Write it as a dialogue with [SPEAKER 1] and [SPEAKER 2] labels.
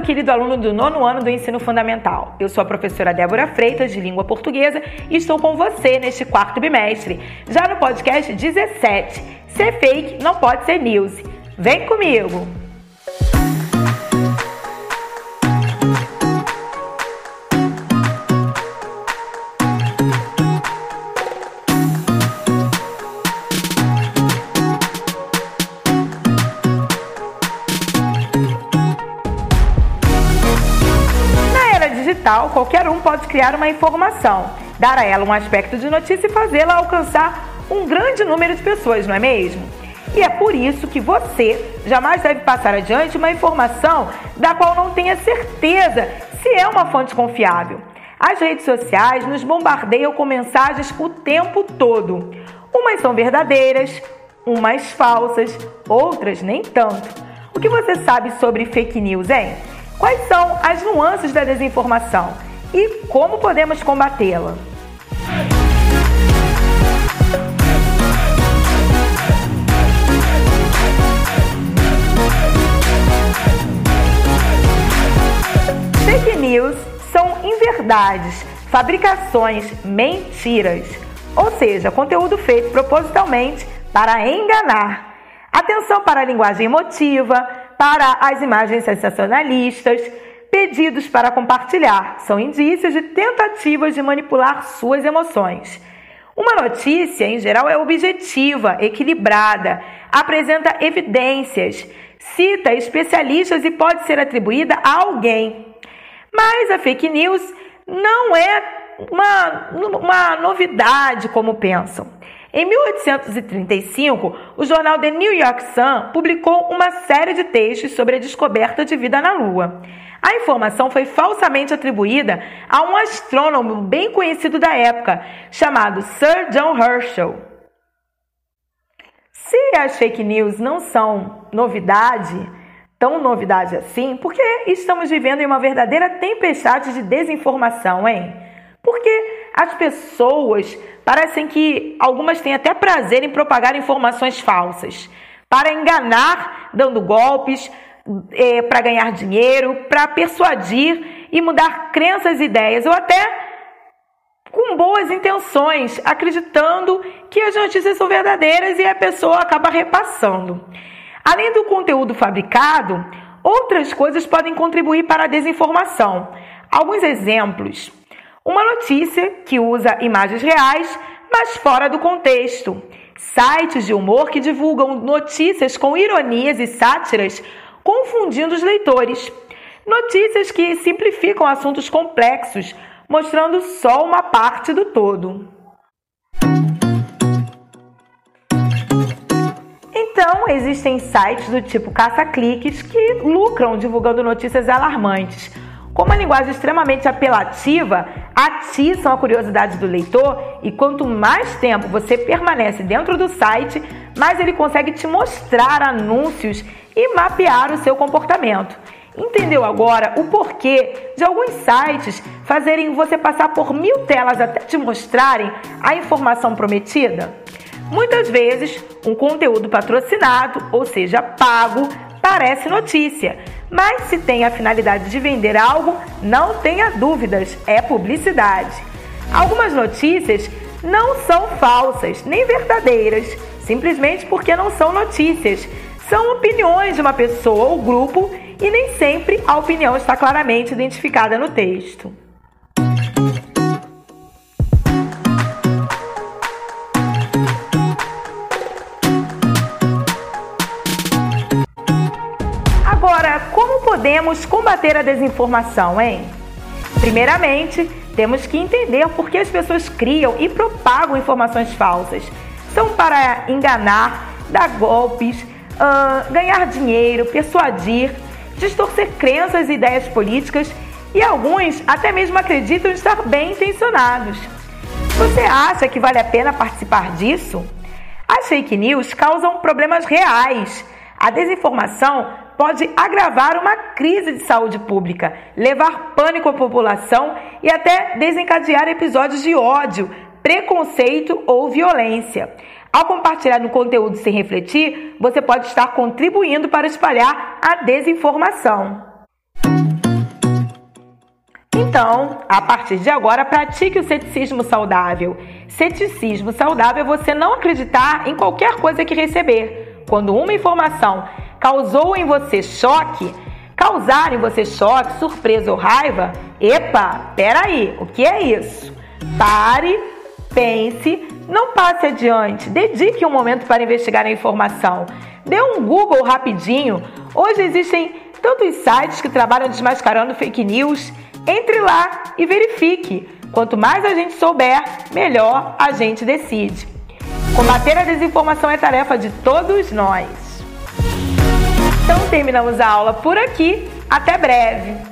[SPEAKER 1] meu querido aluno do nono ano do ensino fundamental. Eu sou a professora Débora Freitas, de língua portuguesa, e estou com você neste quarto bimestre, já no podcast 17. Ser fake não pode ser news. Vem comigo! Qualquer um pode criar uma informação, dar a ela um aspecto de notícia e fazê-la alcançar um grande número de pessoas, não é mesmo? E é por isso que você jamais deve passar adiante uma informação da qual não tenha certeza se é uma fonte confiável. As redes sociais nos bombardeiam com mensagens o tempo todo. Umas são verdadeiras, umas falsas, outras nem tanto. O que você sabe sobre fake news, hein? Quais são as nuances da desinformação e como podemos combatê-la? Fake news são inverdades, fabricações, mentiras, ou seja, conteúdo feito propositalmente para enganar. Atenção para a linguagem emotiva, para as imagens sensacionalistas, pedidos para compartilhar. São indícios de tentativas de manipular suas emoções. Uma notícia, em geral, é objetiva, equilibrada, apresenta evidências, cita especialistas e pode ser atribuída a alguém. Mas a fake news não é uma, uma novidade como pensam. Em 1835, o jornal The New York Sun publicou uma série de textos sobre a descoberta de vida na Lua. A informação foi falsamente atribuída a um astrônomo bem conhecido da época, chamado Sir John Herschel. Se as fake news não são novidade, tão novidade assim, por que estamos vivendo em uma verdadeira tempestade de desinformação, hein? Porque as pessoas parecem que algumas têm até prazer em propagar informações falsas para enganar, dando golpes, é, para ganhar dinheiro, para persuadir e mudar crenças e ideias, ou até com boas intenções, acreditando que as notícias são verdadeiras e a pessoa acaba repassando. Além do conteúdo fabricado, outras coisas podem contribuir para a desinformação. Alguns exemplos. Uma notícia que usa imagens reais, mas fora do contexto. Sites de humor que divulgam notícias com ironias e sátiras, confundindo os leitores. Notícias que simplificam assuntos complexos, mostrando só uma parte do todo. Então, existem sites do tipo caça-cliques que lucram divulgando notícias alarmantes com uma linguagem extremamente apelativa, atiçam a curiosidade do leitor e quanto mais tempo você permanece dentro do site, mais ele consegue te mostrar anúncios e mapear o seu comportamento. Entendeu agora o porquê de alguns sites fazerem você passar por mil telas até te mostrarem a informação prometida? Muitas vezes, um conteúdo patrocinado, ou seja, pago, parece notícia, mas se tem a finalidade de vender algo, não tenha dúvidas, é publicidade. Algumas notícias não são falsas nem verdadeiras, simplesmente porque não são notícias. São opiniões de uma pessoa ou grupo e nem sempre a opinião está claramente identificada no texto. Podemos combater a desinformação, hein? Primeiramente, temos que entender por que as pessoas criam e propagam informações falsas. São para enganar, dar golpes, uh, ganhar dinheiro, persuadir, distorcer crenças e ideias políticas e alguns até mesmo acreditam estar bem intencionados. Você acha que vale a pena participar disso? As fake news causam problemas reais. A desinformação pode agravar uma crise de saúde pública, levar pânico à população e até desencadear episódios de ódio, preconceito ou violência. Ao compartilhar no conteúdo sem refletir, você pode estar contribuindo para espalhar a desinformação. Então, a partir de agora, pratique o ceticismo saudável. Ceticismo saudável é você não acreditar em qualquer coisa que receber. Quando uma informação causou em você choque, causar em você choque, surpresa ou raiva, epa, peraí, o que é isso? Pare, pense, não passe adiante, dedique um momento para investigar a informação. Dê um Google rapidinho. Hoje existem tantos sites que trabalham desmascarando fake news. Entre lá e verifique. Quanto mais a gente souber, melhor a gente decide. Combater a desinformação é tarefa de todos nós. Então terminamos a aula por aqui. Até breve!